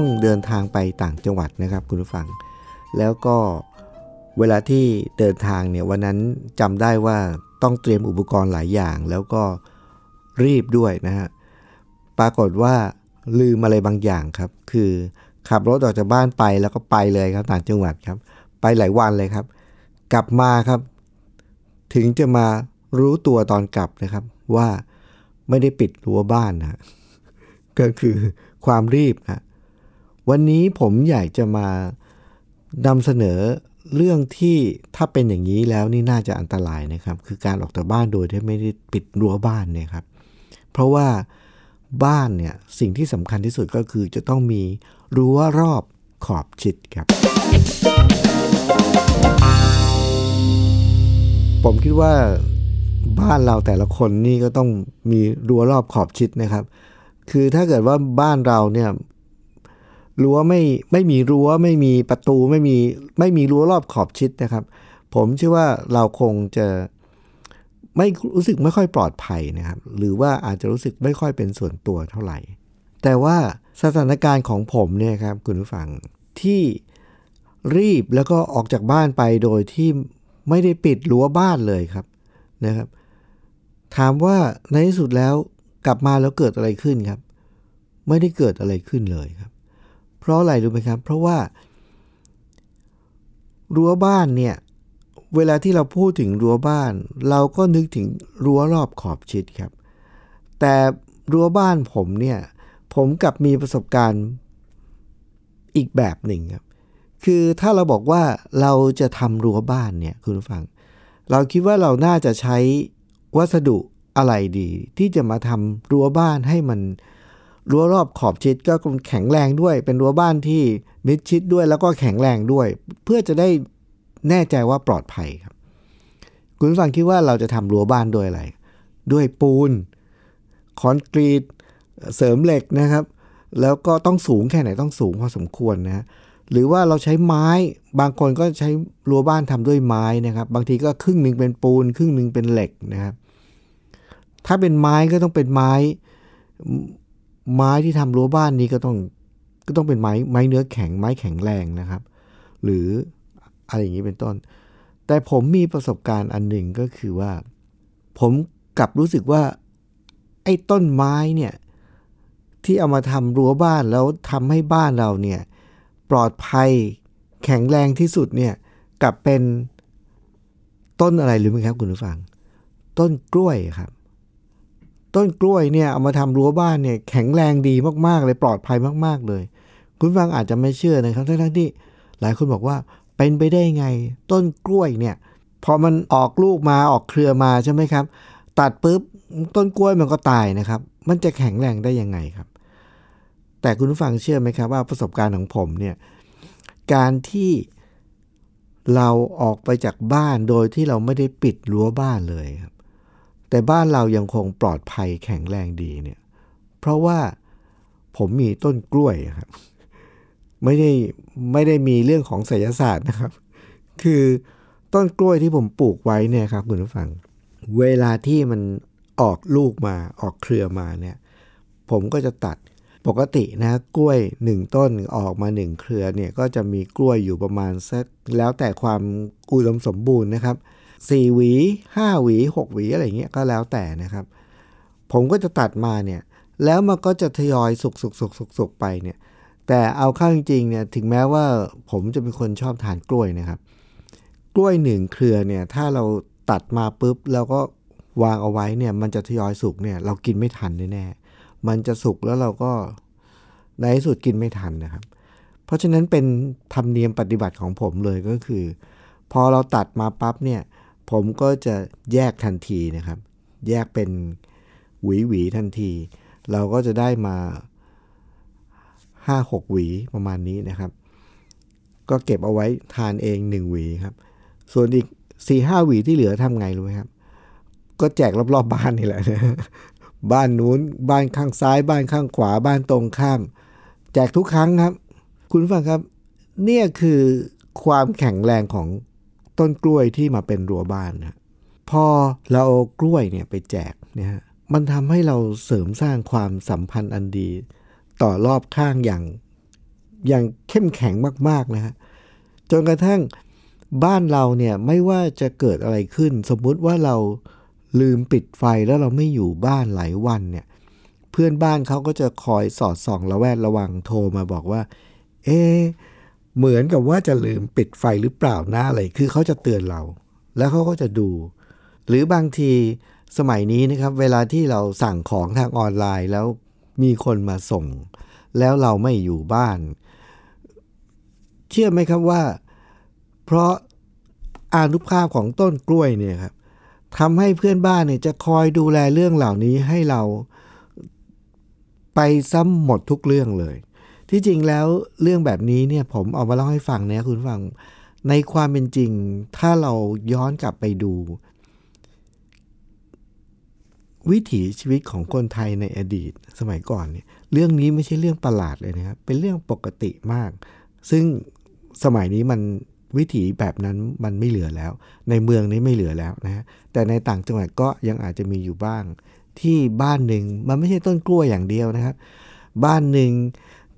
ต้องเดินทางไปต่างจังหวัดนะครับคุณผู้ฟัง แล้วก็เวลาที่เดินทางเนี่ยวันนั้นจำได้ว่าต้องเตรียมอุปกรณ์หลายอย่าง แล้วก็รีบด้วยนะฮะปรากฏว่าลืมอะไรบางอย่างครับ คือขับรถออกจากบ้านไปแล้วก็ไปเลยครับต่างจังหวัดครับ ไปหลายวันเลยครับ กลับมาครับ ถึงจะมารู้ตัวตอนกลับนะครับ ว่าไม่ได้ปิดรั้วบ้านนะก็คือความรีบนะ วันนี้ผมอยากจะมานำเสนอเรื่องที่ถ้าเป็นอย่างนี้แล้วนี่น่าจะอันตรายนะครับ คือการออกจากบ้านโดยที่ไม่ได้ปิดรั้วบ้านเนี่ยครับ เพราะว่าบ้านเนี่ยสิ่งที่สำคัญที่สุดก็คือจะต้องมีรั้วรอบขอบชิดครับ ผมคิดว่าบ้านเราแต่ละคนนี่ก็ต้องมีรั้วรอบขอบชิดนะครับ คือถ้าเกิดว่าบ้านเราเนี่ย รั้วไม่ไม่มีรั้วไม่มีประตูไม่มีไม่มีรั้วรอบขอบชิดนะครับ ผมเชื่อว่าเราคงจะไม่รู้สึกไม่ค่อยปลอดภัยนะครับ หรือว่าอาจจะรู้สึกไม่ค่อยเป็นส่วนตัวเท่าไหร่ แต่ว่าสถานการณ์ของผมเนี่ยครับคุณผู้ฟังที่รีบแล้วก็ออกจากบ้านไปโดยที่ไม่ได้ปิดรั้วบ้านเลยครับนะครับ ถามว่าในที่สุดแล้วกลับมาแล้วเกิดอะไรขึ้นครับ ไม่ได้เกิดอะไรขึ้นเลยครับ เพราะอะไรรู้ไหมครับ เพราะว่า รั้วบ้านเนี่ย เวลาที่เราพูดถึงรั้วบ้าน เราก็นึกถึงรั้วรอบขอบชิดครับ แต่รั้วบ้านผมเนี่ย ผมกับมีประสบการณ์อีกแบบหนึ่งครับ คือถ้าเราบอกว่าเราจะทำรั้วบ้านเนี่ยคุณผู้ฟัง เราคิดว่าเราน่าจะใช้วัสดุอะไรดี ที่จะมาทำรั้วบ้านให้มัน รั้วรอบขอบชิดก็แข็งแรงด้วย เป็นรั้วบ้านที่มิดชิดด้วยแล้วก็แข็งแรงด้วย เพื่อจะได้แน่ใจว่าปลอดภัยครับ คุณฟังคิดว่าเราจะทำรั้วบ้านด้วยอะไร ด้วยปูน คอนกรีต เสริมเหล็กนะครับ แล้วก็ต้องสูงแค่ไหนต้องสูงพอสมควรนะหรือว่าเราใช้ไม้ บางคนก็ใช้รั้วบ้านทำด้วยไม้นะครับ บางทีก็ครึ่งหนึ่งเป็นปูน ครึ่งหนึ่งเป็นเหล็กนะครับ ถ้าเป็นไม้ก็ต้องเป็นไม้ ไม้ที่ทำรั้วบ้านนี้ก็ต้องก็ต้องเป็นไม้ไม้เนื้อแข็งไม้แข็งแรงนะครับ หรืออะไรอย่างนี้เป็นต้น แต่ผมมีประสบการณ์อันหนึ่งก็คือว่า ผมกลับรู้สึกว่า ไอ้ต้นไม้เนี่ยที่เอามาทำรั้วบ้านแล้วทำให้บ้านเราเนี่ยปลอดภัยแข็งแรงที่สุดเนี่ยกลับเป็นต้นอะไรหรือไหมครับคุณผู้ฟัง ต้นกล้วยครับ ต้นกล้วยเนี่ยเอามาทำรั้วบ้านเนี่ยแข็งแรงดีมากๆเลยปลอดภัยมาก ๆเลย คุณฟังอาจจะไม่เชื่อนะครับทั้งๆที่ หลายคนบอกว่าเป็นไปได้ไงต้นกล้วยเนี่ยพอมันออกลูกมาออกเครือมาใช่ไหมครับ ตัดปุ๊บต้นกล้วยมันก็ตายนะครับ มันจะแข็งแรงได้ยังไงครับ แต่คุณผู้ฟังเชื่อไหมครับว่าประสบการณ์ของผมเนี่ยการที่เราออกไปจากบ้านโดยที่เราไม่ได้ปิดรั้วบ้านเลยครับ แต่บ้านเรายังคงปลอดภัยแข็งแรงดีเนี่ย เพราะว่าผมมีต้นกล้วยครับไม่ได้ไม่ได้มีเรื่องของไสยศาสตร์นะครับ คือต้นกล้วยที่ผมปลูกไว้เนี่ยครับคุณผู้ฟัง เวลาที่มันออกลูกมาออกเครือมาเนี่ย ผมก็จะตัดปกตินะกล้วยหนึ่งต้นออกมาหนึ่งเครือเนี่ยก็จะมีกล้วยอยู่ประมาณสักแล้วแต่ความอุดมสมบูรณ์นะครับ สี่หวีห้าหวีหกหวีอะไรเงี้ยก็แล้วแต่นะครับ ผมก็จะตัดมาเนี่ย แล้วมันก็จะทยอยสุกสุกสุกสุกสุกไปเนี่ย แต่เอาเข้าจริงๆเนี่ย ถึงแม้ว่าผมจะเป็นคนชอบทานกล้วยนะครับ กล้วยหนึ่งเครือเนี่ย ถ้าเราตัดมาปุ๊บแล้วก็วางเอาไว้เนี่ย มันจะทยอยสุกเนี่ย เรากินไม่ทันแน่ๆมันจะสุกแล้วเราก็ในที่สุดกินไม่ทันนะครับ เพราะฉะนั้นเป็นธรรมเนียมปฏิบัติของผมเลยก็คือ พอเราตัดมาปั๊บเนี่ย ผมก็จะแยกทันทีนะครับ แยกเป็นหวีหวีทันที เราก็จะได้มาห้าหกหวีประมาณนี้นะครับ ก็เก็บเอาไว้ทานเองหนึ่งหวีครับ ส่วนอีกสี่ห้าหวีที่เหลือทำไงรู้ไหมครับ ก็แจกรอบๆบบ้านนี่แหละนะบ้านนู้นบ้านข้างซ้าย บ้านข้างขวาบ้านตรงข้าม แจกทุกครั้งครับ คุณฟังครับ เนี่ยคือความแข็งแรงของ ต้นกล้วยที่มาเป็นรั้วบ้านนะพอเราเอากล้วยเนี่ยไปแจกเนี่ยมันทำให้เราเสริมสร้างความสัมพันธ์อันดี ต่อรอบข้างอย่างอย่างเข้มแข็งมาก ๆ นะฮะจนกระทั่งบ้านเราเนี่ยไม่ว่าจะเกิดอะไรขึ้น สมมุติว่าเราลืมปิดไฟแล้วเราไม่อยู่บ้านหลายวันเนี่ย เพื่อนบ้านเขาก็จะคอยสอดส่องระแวดระวังโทรมาบอกว่า เอ๊ เหมือนกับว่าจะลืมปิดไฟหรือเปล่านะอะไร คือเขาจะเตือนเรา แล้วเขาก็จะดู หรือบางทีสมัยนี้นะครับ เวลาที่เราสั่งของทางออนไลน์แล้วมีคนมาส่ง แล้วเราไม่อยู่บ้าน เชื่อไหมครับว่า เพราะอานุภาพของต้นกล้วยเนี่ยครับทำให้เพื่อนบ้านเนี่ยจะคอยดูแลเรื่องเหล่านี้ให้เราไปซ้ำหมดทุกเรื่องเลย ที่จริงแล้วเรื่องแบบนี้เนี่ยผมเอามาเล่าให้ฟังนะคุณฟัง ในความเป็นจริง ถ้าเราย้อนกลับไปดู วิถีชีวิตของคนไทยในอดีตสมัยก่อนเนี่ยเรื่องนี้ไม่ใช่เรื่องประหลาดเลยนะครับ เป็นเรื่องปกติมาก ซึ่งสมัยนี้มันวิถีแบบนั้นมันไม่เหลือแล้ว ในเมืองนี้ไม่เหลือแล้วนะฮะแต่ในต่างจังหวัดก็ยังอาจจะมีอยู่บ้าง ที่บ้านหนึ่งมันไม่ใช่ต้นกล้วยอย่างเดียวนะครับ บ้านหนึ่ง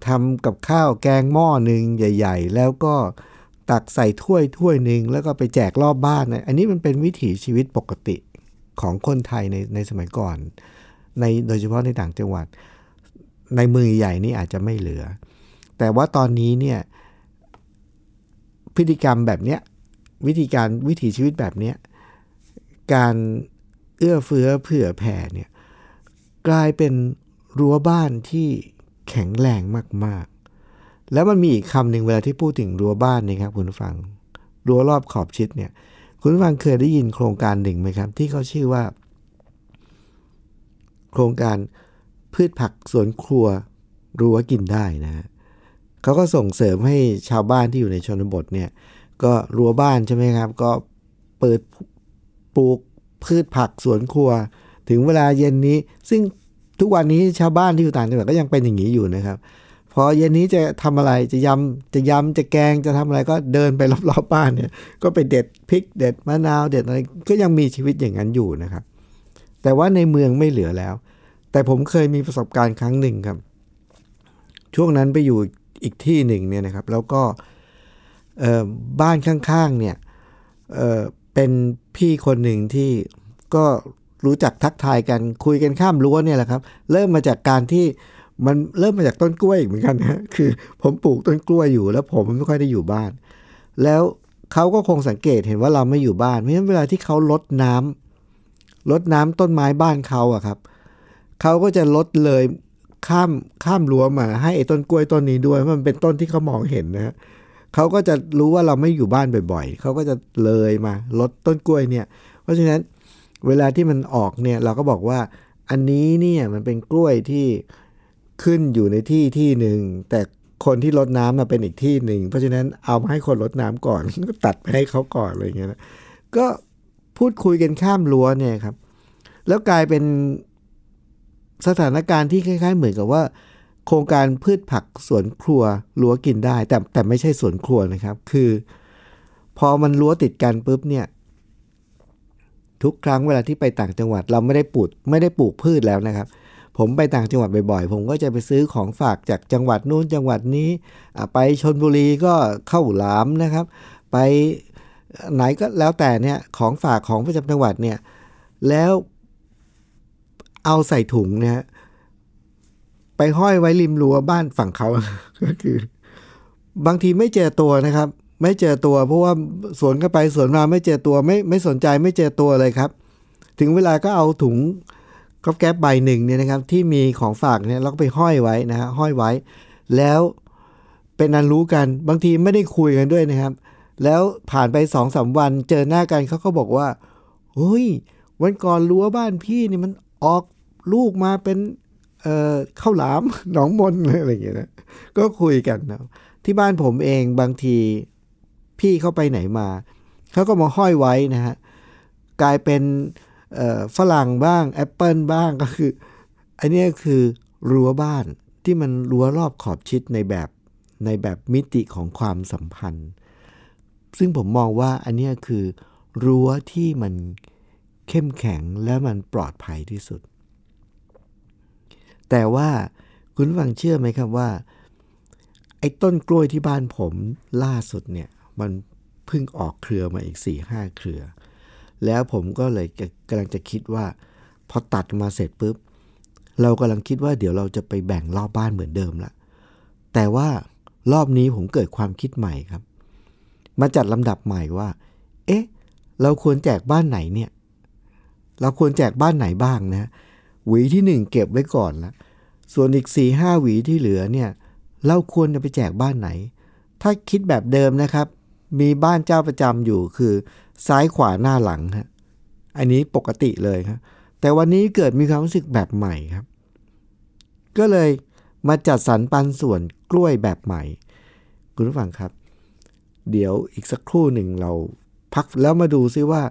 ทำกับข้าวแกงหม้อหนึ่งใหญ่ ๆ แล้วก็ตักใส่ถ้วยถ้วยหนึ่งแล้วก็ไปแจกรอบบ้านนะอันนี้มันเป็นวิถีชีวิตปกติของคนไทยในในสมัยก่อน ในโดยเฉพาะในต่างจังหวัด ในเมืองใหญ่นี่อาจจะไม่เหลือ แต่ว่าตอนนี้เนี่ยพฤติกรรมแบบเนี้ยวิธีการวิถีชีวิตแบบเนี้ยการเอื้อเฟื้อเผื่อแผ่เนี่ยกลายเป็นรั้วบ้านที่ แข็งแรงมากๆ แล้วมันมีอีกคำหนึ่งเวลาที่พูดถึงรั้วบ้านนี่ครับคุณฟัง รั้วรอบขอบชิดเนี่ย คุณฟังเคยได้ยินโครงการหนึ่งไหมครับ ที่เขาชื่อว่า โครงการพืชผักสวนครัวรั้วกินได้นะฮะเขาก็ส่งเสริมให้ชาวบ้านที่อยู่ในชนบทเนี่ย ก็รั้วบ้านใช่ไหมครับ ก็เปิดปลูกพืชผักสวนครัว ถึงเวลาเย็นนี้ ซึ่ง ทุกวันนี้ชาวบ้านที่อยู่ต่างจังหวัดก็ยังเป็นอย่างนี้อยู่นะครับ พอเย็นนี้จะทำอะไรจะยำจะยำจะแกงจะทำอะไรก็เดินไปรอบๆบ้านเนี่ย ก็ไปเด็ดพริกเด็ดมะนาวเด็ดอะไรก็ยังมีชีวิตอย่างนั้นอยู่นะครับ แต่ว่าในเมืองไม่เหลือแล้ว แต่ผมเคยมีประสบการณ์ครั้งหนึ่งครับ ช่วงนั้นไปอยู่อีกที่หนึ่งเนี่ยนะครับ แล้วก็บ้านข้างๆเนี่ยเเป็นพี่คนหนึ่งที่ก็ รู้จักทักทายกันคุยกันข้ามรั้วเนี่ยแหละครับ เริ่มมาจากการที่มันเริ่มมาจากต้นกล้วยเหมือนกันนะคือ ผมปลูกต้นกล้วยอยู่ แล้วผมไม่ค่อยได้อยู่บ้าน แล้วเขาก็คงสังเกตเห็นว่าเราไม่อยู่บ้านเพราะฉะนั้นเวลาที่เขาลดน้ำลดน้ำต้นไม้บ้านเขาอะครับเขาก็จะลดเลยข้ามข้ามรั้วมาให้ไอ้ต้นกล้วยต้นนี้ด้วยมันเป็นต้นที่เขามองเห็นนะฮะเขาก็จะรู้ว่าเราไม่อยู่บ้านบ่อย ๆเขาก็จะเลยมาลดต้นกล้วยเนี่ย เพราะฉะนั้น เวลาที่มันออกเนี่ยเราก็บอกว่า อันนี้เนี่ยมันเป็นกล้วยที่ขึ้นอยู่ในที่ที่หนึ่ง แต่คนที่ลดน้ำมาเป็นอีกที่หนึ่ง เพราะฉะนั้นเอามาให้คนลดน้ำก่อน ก็ตัดไปให้เขาก่อนอะไรเงี้ยนะก็พูดคุยกันข้ามรั้วเนี่ยครับ แล้วกลายเป็นสถานการณ์ที่คล้ายๆ เหมือนกับว่า โครงการพืชผักสวนครัวรั้วกินได้ แต่แต่ไม่ใช่สวนครัวนะครับ คือ พอมันรั้วติดกันปุ๊บเนี่ย ทุกครั้งเวลาที่ไปต่างจังหวัดเราไม่ได้ปลูกไม่ได้ปลูกพืชแล้วนะครับ ผมไปต่างจังหวัดบ่อยๆ ผมก็จะไปซื้อของฝากจากจังหวัดนู้นจังหวัดนี้ไปชนบุรีก็เข้าหลามนะครับ ไปไหนก็แล้วแต่เนี่ยของฝากของประจำจังหวัดเนี่ยแล้วเอาใส่ถุงเนี่ยไปห้อยไว้ริมรั้วบ้านฝั่งเขาก็คือ บางทีไม่เจอตัวนะครับ ไม่เจอตัว เพราะว่าสวนก็ไปสวนมาไม่เจอตัวไม่ไม่สนใจไม่เจอตัวเลยครับ ถึงเวลาก็เอาถุงก๊อบแก๊บใบหนึ่งเนี่ยนะครับ ที่มีของฝากเนี่ยเราก็ไปห้อยไว้นะฮะห้อยไว้ แล้วเป็นนันรู้กันบางทีไม่ได้คุยกันด้วยนะครับ แล้วผ่านไปสองสามวันเจอหน้ากันเขาก็บอกว่าเฮ้ยวันก่อนรั้วบ้านพี่นี่มันออกลูกมาเป็นเอ่อข้าวหลามหนองมนอะไรอย่างเงี้ยนะก็คุยกันนะที่บ้านผมเองบางที พี่เข้าไปไหนมาเขาก็มาห้อยไว้นะฮะกลายเป็นฝรั่งบ้างแอปเปิลบ้างก็คืออันนี้คือรั้วบ้านที่มันรั้วรอบขอบชิดในแบบในแบบมิติของความสัมพันธ์ ซึ่งผมมองว่าอันนี้คือรั้วที่มันเข้มแข็งและมันปลอดภัยที่สุด แต่ว่าคุณฟังเชื่อไหมครับว่า ไอ้ต้นกล้วยที่บ้านผมล่าสุดเนี่ย มันเพิ่งออกเครือมาอีก4ี่ห้าเครือ แล้วผมก็เลยกำลังจะคิดว่า พอตัดมาเสร็จปุ๊บ เรากำลังคิดว่าเดี๋ยวเราจะไปแบ่งรอบบ้านเหมือนเดิมละแต่ว่ารอบนี้ผมเกิดความคิดใหม่ครับ มาจัดลำดับใหม่ว่า เอ๊ะ เราควรแจกบ้านไหนเนี่ย เราควรแจกบ้านไหนบ้างนะหวีที่หนึ่งเก็บไว้ก่อนละส่วนอีก4ี่ห้าหวีที่เหลือเนี่ย เราควรจะไปแจกบ้านไหน ถ้าคิดแบบเดิมนะครับ มีบ้านเจ้าประจำอยู่คือซ้ายขวาหน้าหลังฮะอันนี้ปกติเลยครับแต่วันนี้เกิดมีความรู้สึกแบบใหม่ครับ ก็เลยมาจัดสรรปันส่วนกล้วยแบบใหม่ คุณผู้ฟังครับ เดี๋ยวอีกสักครู่หนึ่งเราพักแล้วมาดูซิว่า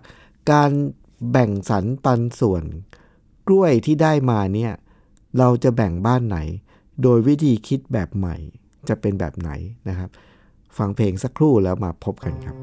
การแบ่งสรรปันส่วน กล้วยที่ได้มาเนี่ยเราจะแบ่งบ้านไหน โดยวิธีคิดแบบใหม่จะเป็นแบบไหนนะครับ ฟังเพลงสักครู่แล้วมาพบกันครับ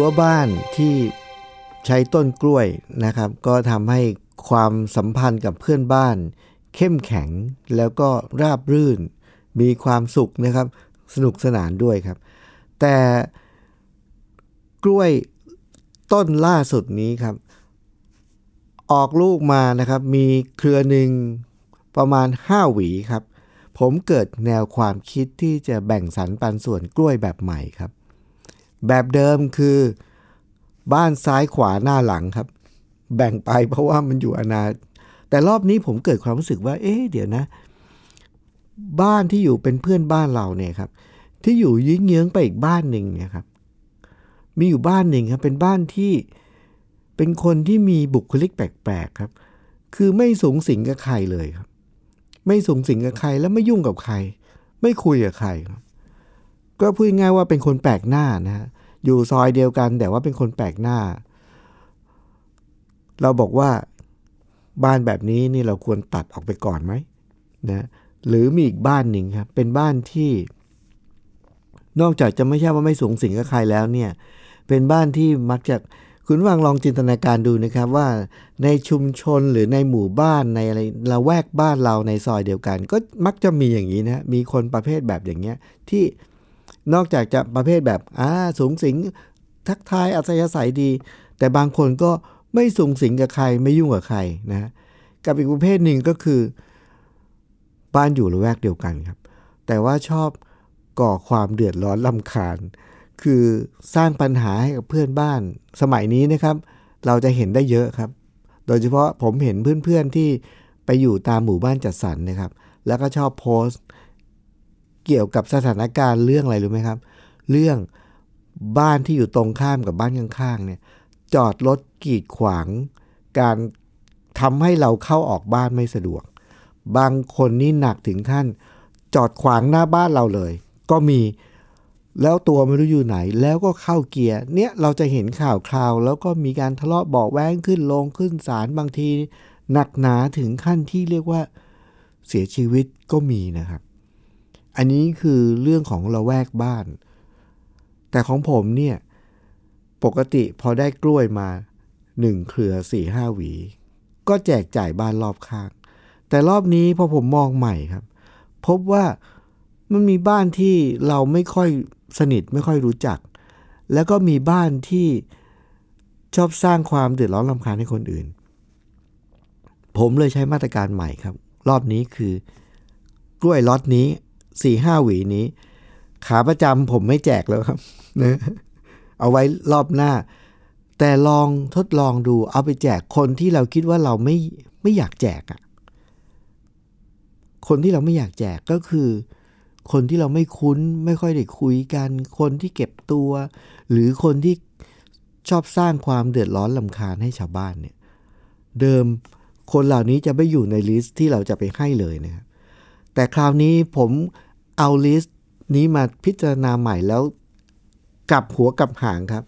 รั้วบ้านที่ใช้ต้นกล้วยนะครับ ก็ทำให้ความสัมพันธ์กับเพื่อนบ้าน เข้มแข็งแล้วก็ราบรื่น มีความสุขนะครับ สนุกสนานด้วยครับ แต่กล้วยต้นล่าสุดนี้ครับ ออกลูกมานะครับ มีเครือหนึ่งประมาณ 5 หวีครับ ผมเกิดแนวความคิดที่จะแบ่งสรรปันส่วนกล้วยแบบใหม่ครับ แบบเดิมคือบ้านซ้ายขวาหน้าหลังครับ แบ่งไปเพราะว่ามันอยู่อนาแต่รอบนี้ผมเกิดความรู้สึกว่า เอ๊ะเดี๋ยวนะ บ้านที่อยู่เป็นเพื่อนบ้านเราเนี่ยครับ ที่อยู่ยืงเยื้องไปอีกบ้านหนึ่งเนี่ยครับ มีอยู่บ้านหนึ่งครับ เป็นบ้านที่เป็นคนที่มีบุคลิกแปลกๆครับ คือไม่สูงสิงกับใครเลยครับ ไม่สูงสิงกับใครแล้วไม่ยุ่งกับใคร ไม่คุยกับใครครับ ก็พูดง่ายว่าเป็นคนแปลกหน้านะฮะอยู่ซอยเดียวกัน แต่ว่าเป็นคนแปลกหน้า เราบอกว่าบ้านแบบนี้นี่เราควรตัดออกไปก่อนไหมนะหรือมีอีกบ้านหนึ่งครับเป็นบ้านที่ นอกจากจะไม่ใช่ว่าไม่สูงสิงกับใครแล้วเนี่ย เป็นบ้านที่มักจะคุณฟังลองจินตนาการดูนะครับว่าในชุมชนหรือในหมู่บ้านในอะไรละแวกบ้านเราในซอยเดียวกัน ก็มักจะมีอย่างนี้นะมีคนประเภทแบบอย่างเงี้ยที่ นอกจากจะประเภทแบบอ่าสูงสิงทักทายอัศยศัยดี แต่บางคนก็ไม่สูงสิงกับใครไม่ยุ่งกับใครนะกับอีกประเภทหนึ่งก็คือ บ้านอยู่ละแวกเดียวกันครับ แต่ว่าชอบก่อความเดือดร้อนลำคาญ คือสร้างปัญหาให้กับเพื่อนบ้าน สมัยนี้นะครับ เราจะเห็นได้เยอะครับ โดยเฉพาะผมเห็นเพื่อนๆที่ไปอยู่ตามหมู่บ้านจัดสรรนะครับ แล้วก็ชอบโพสต์ เกี่ยวกับสถานการณ์เรื่องอะไรรู้ไหมครับ เรื่องบ้านที่อยู่ตรงข้ามกับบ้านข้างๆเนี่ยจอดรถกีดขวาง การทำให้เราเข้าออกบ้านไม่สะดวก บางคนนี่หนักถึงขั้น จอดขวางหน้าบ้านเราเลย ก็มีแล้วตัวไม่รู้อยู่ไหน แล้วก็เข้าเกียร์ เนี่ยเราจะเห็นข่าวคราว แล้วก็มีการทะเลาะเบาแว้งขึ้นลงขึ้นศาลบางที หนักหนาถึงขั้นที่เรียกว่าเสียชีวิตก็มีนะครับ อันนี้คือเรื่องของระแวกบ้าน แต่ของผมเนี่ย ปกติพอได้กล้วยมาหนึ่งเครือสี่ห้าหวี ก็แจกจ่ายบ้านรอบข้าง แต่รอบนี้พอผมมองใหม่ครับ พบว่ามันมีบ้านที่เราไม่ค่อยสนิทไม่ค่อยรู้จัก แล้วก็มีบ้านที่ชอบสร้างความเดือดร้อนรำคาญให้คนอื่น ผมเลยใช้มาตรการใหม่ครับ รอบนี้คือกล้วยล็อตนี้ สี่ห้าหวีนี้ ขาประจำผมไม่แจกแล้วครับนะเอาไว้รอบหน้า แต่ลองทดลองดูเอาไปแจกคนที่เราคิดว่าเราไม่ไม่อยากแจกอ่ะ คนที่เราไม่อยากแจกก็คือ คนที่เราไม่คุ้นไม่ค่อยได้คุยกัน คนที่เก็บตัว หรือคนที่ชอบสร้างความเดือดร้อนรำคาญให้ชาวบ้านเนี่ย เดิมคนเหล่านี้จะไม่อยู่ใน list ที่เราจะไปให้เลยนะครับแต่คราวนี้ผม เอา list นี้มาพิจารณาใหม่แล้วกลับหัวกลับหางครับ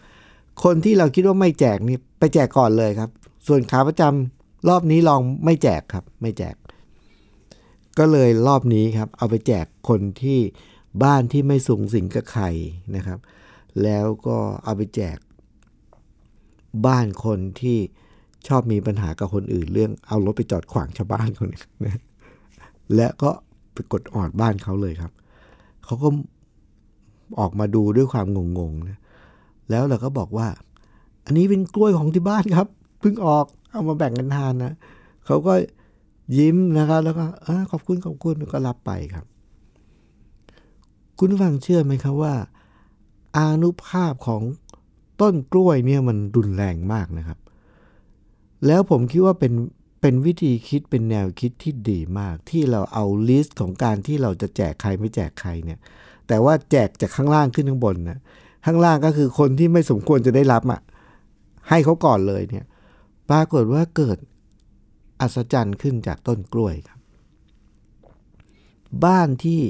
คนที่เราคิดว่าไม่แจกนี่ไปแจกก่อนเลยครับ ส่วนขาประจำรอบนี้ลองไม่แจกครับ ไม่แจก ก็เลยรอบนี้ครับ เอาไปแจกคนที่บ้านที่ไม่สูงสิงกับใครนะครับ แล้วก็เอาไปแจก บ้านคนที่ชอบมีปัญหากับคนอื่น เรื่องเอารถไปจอดขวางชาวบ้านคนนี้และก็ไปกดออดบ้านเขาเลยครับ เขาก็ออกมาดูด้วยความงงๆนะแล้วเราก็บอกว่า อันนี้เป็นกล้วยของที่บ้านครับเพิ่งออกเอามาแบ่งกันทานนะเขาก็ยิ้มนะครับ แล้วก็อขอบคุณขอบคุณก็รับไปครับ คุณฟังเชื่อไหมครับว่าอานุภาพของต้นกล้วยเนี่ยมันรุนแรงมากนะครับ แล้วผมคิดว่าเป็น เป็นวิธีคิดเป็นแนวคิดที่ดีมาก ที่เราเอาลิสต์ของการที่เราจะแจกใครไม่แจกใครเนี่ย แต่ว่าแจกจากข้างล่างขึ้นข้างบนนะข้างล่างก็คือคนที่ไม่สมควรจะได้รับอะ่ะให้เขาก่อนเลยเนี่ย ปรากฏว่าเกิดอัศจรรย์ขึ้นจากต้นกล้วยครับ บ้านที่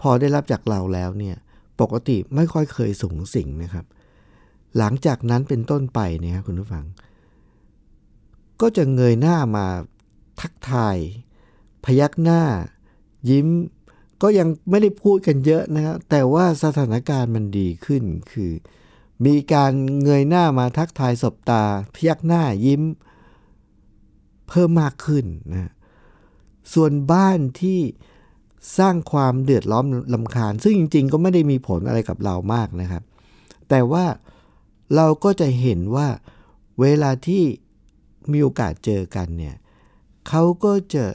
พอได้รับจากเราแล้วเนี่ย ปกติไม่ค่อยเคยสูงสิงนะครับ หลังจากนั้นเป็นต้นไปเนี่ยคุณผู้ฟัง ก็จะเงยหน้ามาทักทาย พยักหน้า ยิ้ม ก็ยังไม่ได้พูดกันเยอะนะครับแต่ว่าสถานการณ์มันดีขึ้นคือ มีการเงยหน้ามาทักทายสบตา พยักหน้ายิ้ม เพิ่มมากขึ้นนะส่วนบ้านที่สร้างความเดือดร้อนลำคาญ ซึ่งจริง ๆ ก็ไม่ได้มีผลอะไรกับเรามากนะครับ แต่ว่าเราก็จะเห็นว่าเวลาที่ มีโอกาสเจอกันเนี่ยเขาก็จะ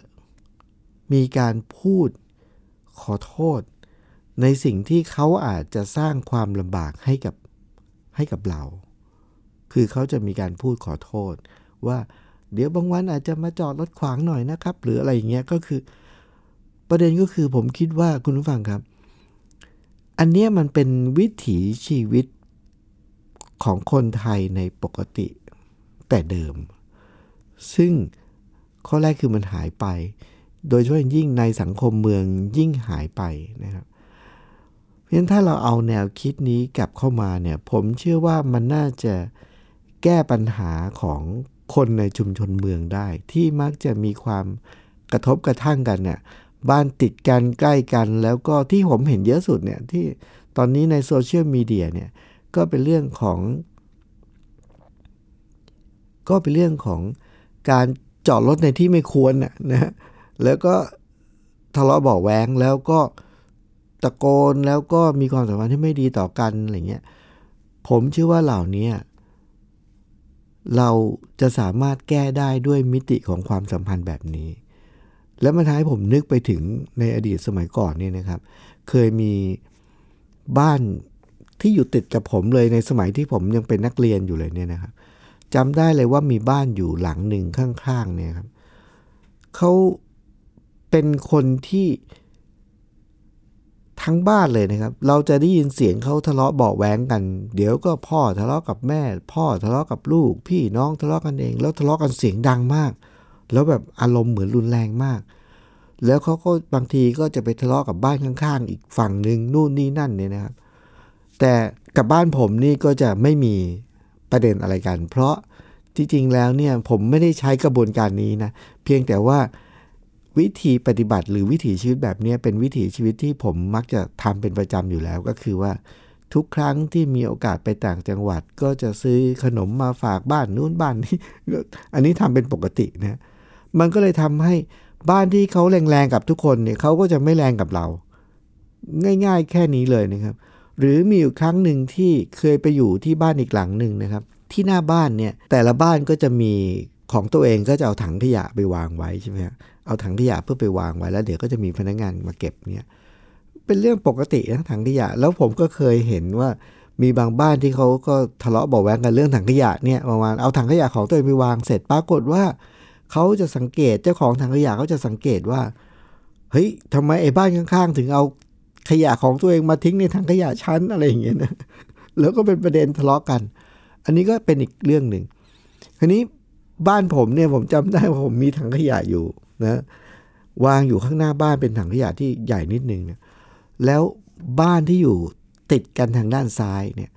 มีการพูดขอโทษ ในสิ่งที่เขาอาจจะสร้างความลำบากให้กับให้กับเรา คือเขาจะมีการพูดขอโทษ ว่าเดี๋ยวบางวันอาจจะมาจอดรถขวางหน่อยนะครับ หรืออะไรอย่างเงี้ยก็คือ ประเด็นก็คือผมคิดว่าคุณผู้ฟังครับ อันเนี้ยมันเป็นวิถีชีวิตของคนไทยในปกติแต่เดิม ซึ่งข้อแรกคือมันหายไป โดยเฉพาะยิ่งในสังคมเมืองยิ่งหายไปนะครับ เพราะฉะนั้นถ้าเราเอาแนวคิดนี้กลับเข้ามาเนี่ย ผมเชื่อว่ามันน่าจะแก้ปัญหาของคนในชุมชนเมืองได้ ที่มักจะมีความกระทบกระทั่งกันเนี่ยบ้านติดกันใกล้กันแล้วก็ที่ผมเห็นเยอะสุดเนี่ยที่ตอนนี้ในโซเชียลมีเดียเนี่ยก็เป็นเรื่องของ ก็เป็นเรื่องของ การจอดรถในที่ไม่ควรนะนะแล้วก็ทะเลาะเบาแหวงแล้วก็ตะโกนแล้วก็มีความสัมพันธ์ที่ไม่ดีต่อกันอะไรเงี้ยผมเชื่อว่าเหล่านี้เราจะสามารถแก้ได้ด้วยมิติของความสัมพันธ์แบบนี้ แล้วมันทำให้ผมนึกไปถึงในอดีตสมัยก่อนเนี่ยนะครับ เคยมีบ้านที่อยู่ติดกับผมเลยในสมัยที่ผมยังเป็นนักเรียนอยู่เลยเนี่ยนะครับ จำได้เลยว่ามีบ้านอยู่หลังหนึ่งข้างๆเนี่ยครับเขาเป็นคนที่ทั้งบ้านเลยนะครับ เราจะได้ยินเสียงเขาทะเลาะเบาแหวงกัน เดี๋ยวก็พ่อทะเลาะกับแม่ พ่อทะเลาะกับลูก พี่น้องทะเลาะกันเอง แล้วทะเลาะกันเสียงดังมาก แล้วแบบอารมณ์เหมือนรุนแรงมาก แล้วเขาก็บางทีก็จะไปทะเลาะกับบ้านข้างๆ อีกฝั่งหนึ่งนู่นนี่นั่นเนี่ยนะครับ แต่กับบ้านผมนี่ก็จะไม่มี ประเด็นอะไรกัน เพราะที่จริงแล้วเนี่ยผมไม่ได้ใช้กระบวนการนี้นะเพียงแต่ว่าวิธีปฏิบัติหรือวิถีชีวิตแบบนี้เป็นวิถีชีวิตที่ผมมักจะทำเป็นประจำอยู่แล้วก็คือว่า ทุกครั้งที่มีโอกาสไปต่างจังหวัด ก็จะซื้อขนมมาฝากบ้านนู้นบ้านนี้อันนี้ทำเป็นปกตินะมันก็เลยทำให้บ้านที่เขาแรงๆกับทุกคนเนี่ยเขาก็จะไม่แรงกับเรา ง่าย ๆ แค่นี้เลยนะครับ หรือมีอยู่ครั้งหนึ่งที่เคยไปอยู่ที่บ้านอีกหลังหนึ่งนะครับ ที่หน้าบ้านเนี่ยแต่ละบ้านก็จะมีของตัวเองก็จะเอาถังขยะไปวางไว้ใช่ไหมเอาถังขยะเพื่อไปวางไว้แล้วเดี๋ยวก็จะมีพนักงานมาเก็บเนี่ยเป็นเรื่องปกตินะถังขยะ แล้วผมก็เคยเห็นว่ามีบางบ้านที่เขาก็ทะเลาะเบาแวงกันเรื่องถังขยะเนี่ยประมาณเอาถังขยะของตัวเองไปวางเสร็จปรากฏว่าเขาจะสังเกตเจ้าของถังขยะเขาจะสังเกตว่าเฮ้ยทำไมไอ้บ้านข้างๆ ถึงเอา ขยะของตัวเองมาทิ้งในถังขยะชั้นอะไรอย่างเงี้ยนะแล้วก็เป็นประเด็นทะเลาะกัน อันนี้ก็เป็นอีกเรื่องหนึ่งคราวนี้บ้านผมเนี่ยผมจำได้ว่าผมมีถังขยะอยู่นะวางอยู่ข้างหน้าบ้านเป็นถังขยะที่ใหญ่นิดนึงเนี่ยแล้วบ้านที่อยู่ติดกันทางด้านซ้ายเนี่ย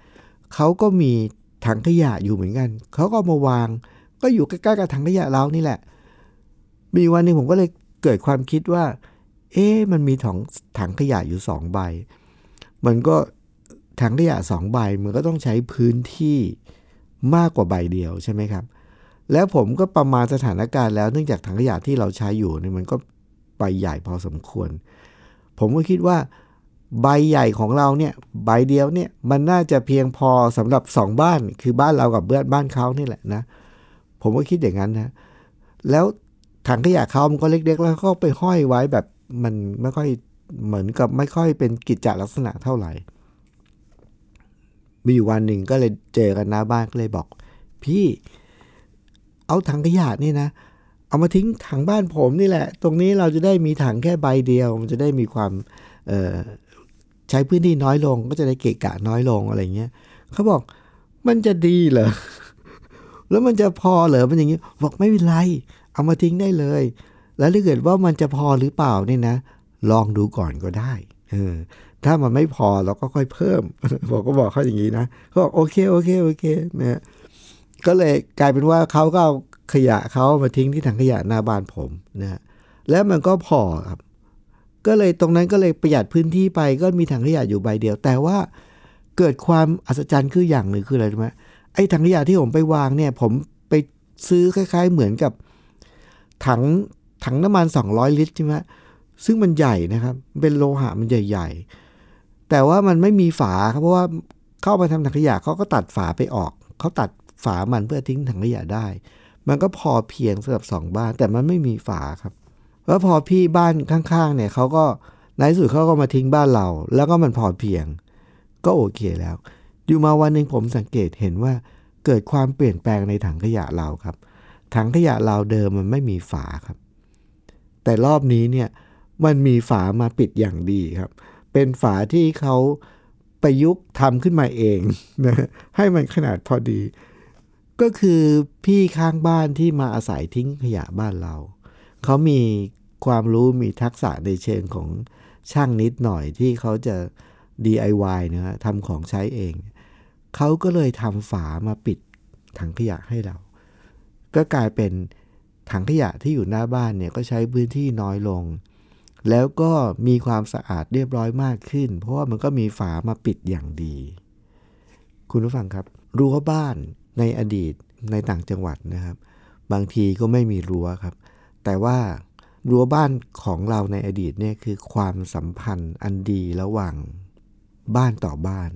เขาก็มีถังขยะอยู่เหมือนกันเขาก็มาวาง ก็อยู่ใกล้ๆกับถังขยะเรานี่แหละ มีวันหนึ่งผมก็เลยเกิดความคิดว่า เอ๊มันมีถังถังขยะอยู่สองใบ มันก็ถังขยะสองใบมันก็ต้องใช้พื้นที่มากกว่าใบเดียวใช่ไหมครับ แล้วผมก็ประมาณสถานการณ์แล้วเนื่องจากถังขยะที่เราใช้อยู่นี่มันก็ใบใหญ่พอสมควร ผมก็คิดว่าใบใหญ่ของเราเนี่ยใบเดียวเนี่ยมันน่าจะเพียงพอสำหรับสองบ้านคือบ้านเรากับเบื้อนบ้านเขานี่แหละนะผมก็คิดอย่างนั้นนะแล้วถังขยะเขามันก็เล็กๆ แล้วก็ไปห้อยไว้แบบ มันไม่ค่อยเหมือนกับไม่ค่อยเป็นกิจจลักษณะเท่าไหร่ มีอยู่วันหนึ่งก็เลยเจอกันหน้าบ้านก็เลยบอก พี่เอาถังขยะนี่นะ เอามาทิ้งถังบ้านผมนี่แหละ ตรงนี้เราจะได้มีถังแค่ใบเดียว มันจะได้มีความใช้พื้นที่น้อยลง ก็จะได้เกะกะน้อยลงอะไรเงี้ยเขาบอกมันจะดีเหรอแล้วมันจะพอเหรอมันอย่างนี้บอกไม่เป็นไร เอามาทิ้งได้เลย แล้วถ้าเกิดว่ามันจะพอหรือเปล่านี่นะ ลองดูก่อนก็ได้เออถ้ามันไม่พอเราก็ค่อยเพิ่มบอกก็บอกเขาอย่างนี้นะเขาบอกโอเคโอเคโอเคนะก็เลยกลายเป็นว่าเขาก็เอาขยะเขามาทิ้งที่ถังขยะหน้าบ้านผมนะฮะแล้วมันก็พอครับ ก็เลยตรงนั้นก็เลยประหยัดพื้นที่ไปก็มีถังขยะอยู่ใบเดียว แต่ว่าเกิดความอัศจรรย์คืออย่างหนึ่งคืออะไรรู้ไหมไอ้ถังขยะที่ผมไปวางเนี่ย ผมไปซื้อคล้าย ๆ เหมือนกับถัง ถังน้ำมัน 200 ลิตรใช่ไหมซึ่งมันใหญ่นะครับ เป็นโลหะมันใหญ่ ๆ แต่ว่ามันไม่มีฝาครับเพราะว่าเข้ามาทำถังขยะเขาก็ตัดฝาไปออกเขาตัดฝามันเพื่อทิ้งถังขยะได้ มันก็พอเพียงสำหรับสองบ้าน แต่มันไม่มีฝาครับแล้วพอพี่บ้านข้างๆเนี่ยเขาก็ในที่สุดเขาก็มาทิ้งบ้านเรา แล้วก็มันพอเพียง ก็โอเคแล้ว อยู่มาวันหนึ่งผมสังเกตเห็นว่าเกิดความเปลี่ยนแปลงในถังขยะเราครับ ถังขยะเราเดิมมันไม่มีฝาครับ แต่รอบนี้เนี่ยมันมีฝามาปิดอย่างดีครับ เป็นฝาที่เขาประยุกต์ทำขึ้นมาเองนะให้มันขนาดพอดี ก็คือพี่ข้างบ้านที่มาอาศัยทิ้งขยะบ้านเรา เขามีความรู้มีทักษะในเชิงของช่างนิดหน่อยที่เขาจะ DIY นะฮะทำของใช้เอง เขาก็เลยทำฝามาปิดถังขยะให้เรา ก็กลายเป็น ถังขยะที่อยู่หน้าบ้านเนี่ยก็ใช้พื้นที่น้อยลง แล้วก็มีความสะอาดเรียบร้อยมากขึ้น เพราะว่ามันก็มีฝามาปิดอย่างดี คุณผู้ฟังครับ รั้วบ้านในอดีตในต่างจังหวัดนะครับ บางทีก็ไม่มีรั้วครับ แต่ว่ารั้วบ้านของเราในอดีตเนี่ยคือความสัมพันธ์อันดีระหว่างบ้านต่อบ้าน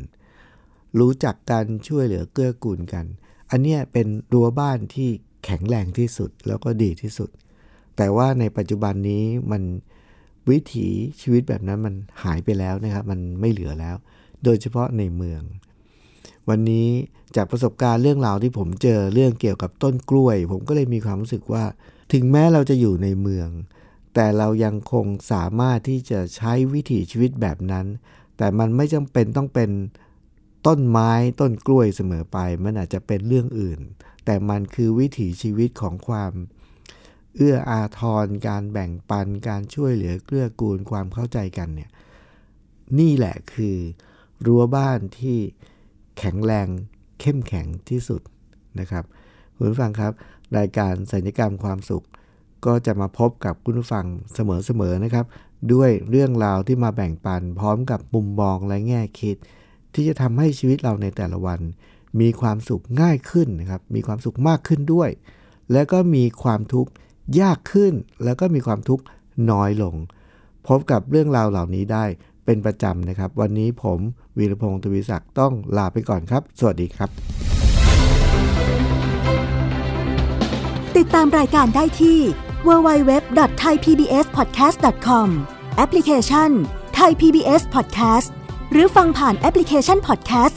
รู้จักกันช่วยเหลือเกื้อกูลกัน อันเนี้ยเป็นรั้วบ้านที่ แข็งแรงที่สุดแล้วก็ดีที่สุด แต่ว่าในปัจจุบันนี้มันวิถีชีวิตแบบนั้นมันหายไปแล้วนะครับ มันไม่เหลือแล้ว โดยเฉพาะในเมือง วันนี้จากประสบการณ์เรื่องราวที่ผมเจอเรื่องเกี่ยวกับต้นกล้วย ผมก็เลยมีความรู้สึกว่า ถึงแม้เราจะอยู่ในเมือง แต่เรายังคงสามารถที่จะใช้วิถีชีวิตแบบนั้น แต่มันไม่จำเป็นต้องเป็นต้นไม้ต้นกล้วยเสมอไป มันอาจจะเป็นเรื่องอื่น แต่มันคือวิถีชีวิตของความเอื้ออาทร การแบ่งปัน การช่วยเหลือเกื้อกูลความเข้าใจกันเนี่ย นี่แหละคือรั้วบ้านที่แข็งแรงเข้มแข็งที่สุดนะครับ คุณผู้ฟังครับ รายการสัญญกรรมความสุข ก็จะมาพบกับคุณผู้ฟังเสมอๆนะครับ ด้วยเรื่องราวที่มาแบ่งปัน พร้อมกับมุมมองและแง่คิด ที่จะทำให้ชีวิตเราในแต่ละวัน มีความสุขง่ายขึ้นนะครับ มีความสุขมากขึ้นด้วย แล้วก็มีความทุกข์ยากขึ้น แล้วก็มีความทุกข์น้อยลง พบกับเรื่องราวเหล่านี้ได้เป็นประจำนะครับ วันนี้ผมวีรพงศ์ทวีศักดิ์ต้องลาไปก่อนครับ สวัสดีครับ ติดตามรายการได้ที่ www.thaipbspodcast.com แอปพลิเคชัน Thai PBS Podcast หรือฟังผ่านแอปพลิเคชัน Podcast